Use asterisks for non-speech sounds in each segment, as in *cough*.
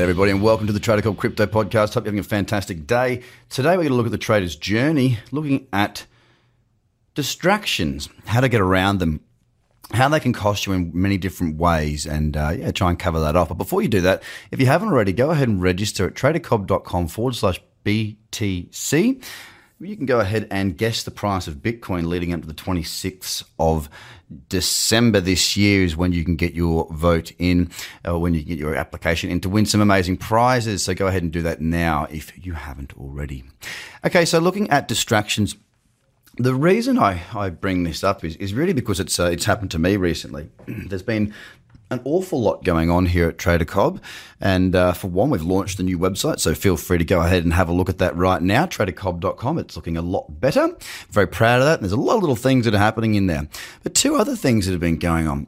G'day everybody and welcome to the Trader Cobb Crypto Podcast. Hope you're having a fantastic day. Today we're going to look at the trader's journey, looking at distractions, how to get around them, how they can cost you in many different ways, and uh, yeah, try and cover that off. But before you do that, if you haven't already, go ahead and register at tradercobb.com forward slash BTC. You can go ahead and guess the price of Bitcoin leading up to the 26th of December this year is when you can get your vote in, uh, when you get your application in to win some amazing prizes. So go ahead and do that now if you haven't already. Okay, so looking at distractions. The reason I, I bring this up is, is really because it's uh, it's happened to me recently. *clears throat* There's been an awful lot going on here at Trader Cobb. And uh, for one, we've launched a new website, so feel free to go ahead and have a look at that right now, tradercobb.com. It's looking a lot better. Very proud of that. And there's a lot of little things that are happening in there. But two other things that have been going on.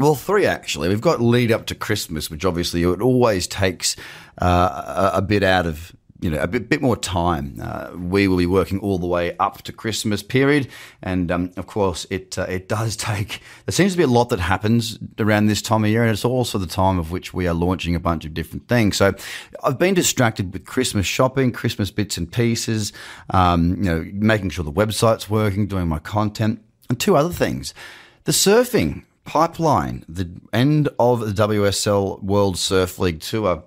Well, three actually. We've got lead up to Christmas, which obviously it always takes uh, a, a bit out of you know a bit, bit more time. Uh, we will be working all the way up to Christmas period, and um, of course, it uh, it does *laughs* take. There seems to be a lot that happens around this time of year, and it's also the time of which we are launching a bunch of different things. So, I've been distracted with Christmas shopping, Christmas bits and pieces, um, you know, making sure the website's working, doing my content, and two other things: the surfing pipeline, the end of the WSL World Surf League Tour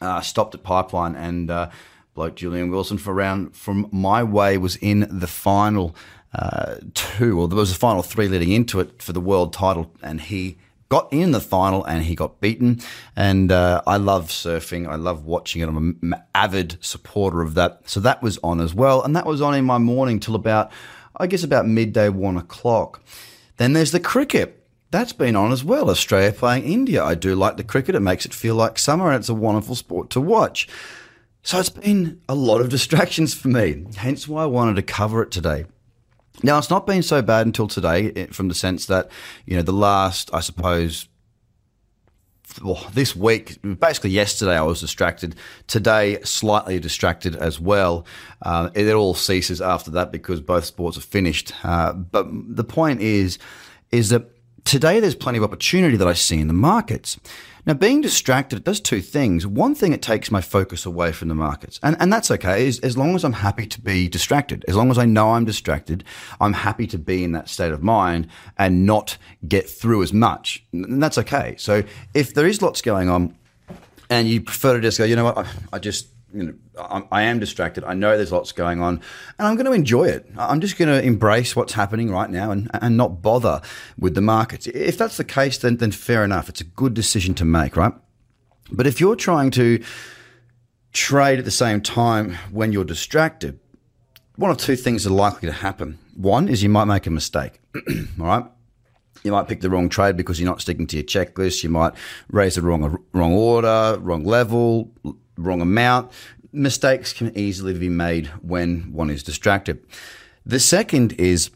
uh, stopped at Pipeline, and uh, bloke Julian Wilson for round from my way was in the final uh, two, or there was a final three leading into it for the world title, and he got in the final and he got beaten. And uh, I love surfing. I love watching it. I'm an avid supporter of that. So that was on as well. And that was on in my morning till about, I guess, about midday, one o'clock. Then there's the cricket. That's been on as well. Australia playing India. I do like the cricket. It makes it feel like summer and it's a wonderful sport to watch. So it's been a lot of distractions for me, hence why I wanted to cover it today. Now, it's not been so bad until today, eh, from the sense that, you know, the last, I suppose, well, this week, basically yesterday, I was distracted. Today, slightly distracted as well. Uh, it all ceases after that because both sports are finished. Uh, but the point is, is that Today, there's plenty of opportunity that I see in the markets. Now, being distracted, does two things. One thing, it takes my focus away from the markets. And, and that's okay, as, as long as I'm happy to be distracted. As long as I know I'm distracted, I'm happy to be in that state of mind and not get through as much. And that's okay. So if there is lots going on and you prefer to just go, you know what, I, I just you know, I'm, I am distracted. I know there's lots going on, and I'm going to enjoy it. I'm just going to embrace what's happening right now and, and not bother with the markets. If that's the case, then then fair enough. It's a good decision to make, right? But if you're trying to trade at the same time when you're distracted, one or two things are likely to happen. One is you might make a mistake. *clears throat* all right. You might pick the wrong trade because you're not sticking to your checklist. You might raise the wrong wrong order, wrong level, wrong amount. Mistakes can easily be made when one is distracted. The second is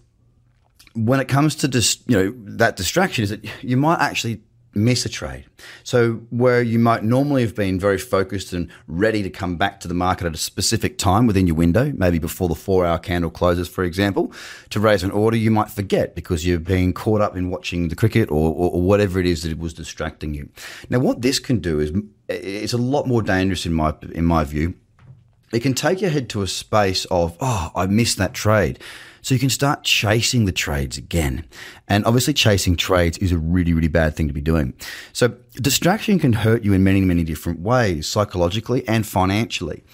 when it comes to dis, you know that distraction is that you might actually miss a trade. So where you might normally have been very focused and ready to come back to the market at a specific time within your window, maybe before the four hour candle closes, for example, to raise an order, you might forget because you're being caught up in watching the cricket or, or, or whatever it is that was distracting you. Now, what this can do is it's a lot more dangerous in my in my view. It can take your head to a space of, oh, I missed that trade. So you can start chasing the trades again. And obviously chasing trades is a really, really bad thing to be doing. So distraction can hurt you in many, many different ways, psychologically and financially.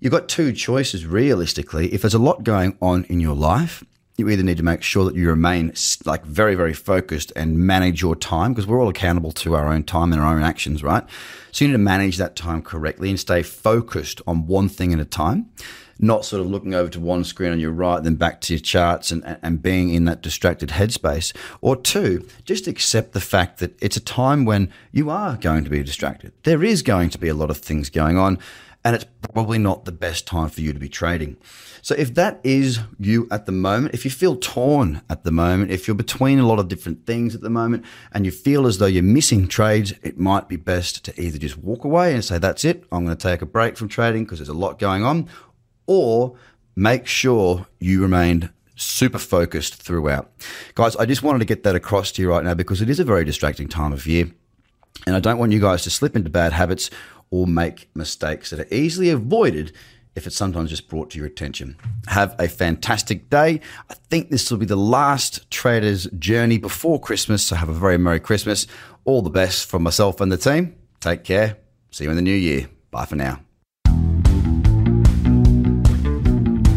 You've got two choices realistically. If there's a lot going on in your life, you either need to make sure that you remain like very, very focused and manage your time because we're all accountable to our own time and our own actions, right? So you need to manage that time correctly and stay focused on one thing at a time, not sort of looking over to one screen on your right, then back to your charts and, and being in that distracted headspace. Or two, just accept the fact that it's a time when you are going to be distracted. There is going to be a lot of things going on and it's probably not the best time for you to be trading. So if that is you at the moment, if you feel torn at the moment, if you're between a lot of different things at the moment and you feel as though you're missing trades, it might be best to either just walk away and say, that's it, I'm going to take a break from trading because there's a lot going on, or make sure you remain super focused throughout. Guys, I just wanted to get that across to you right now because it is a very distracting time of year. And I don't want you guys to slip into bad habits or make mistakes that are easily avoided if it's sometimes just brought to your attention. Have a fantastic day. I think this will be the last trader's journey before Christmas, so have a very Merry Christmas. All the best from myself and the team. Take care. See you in the new year. Bye for now.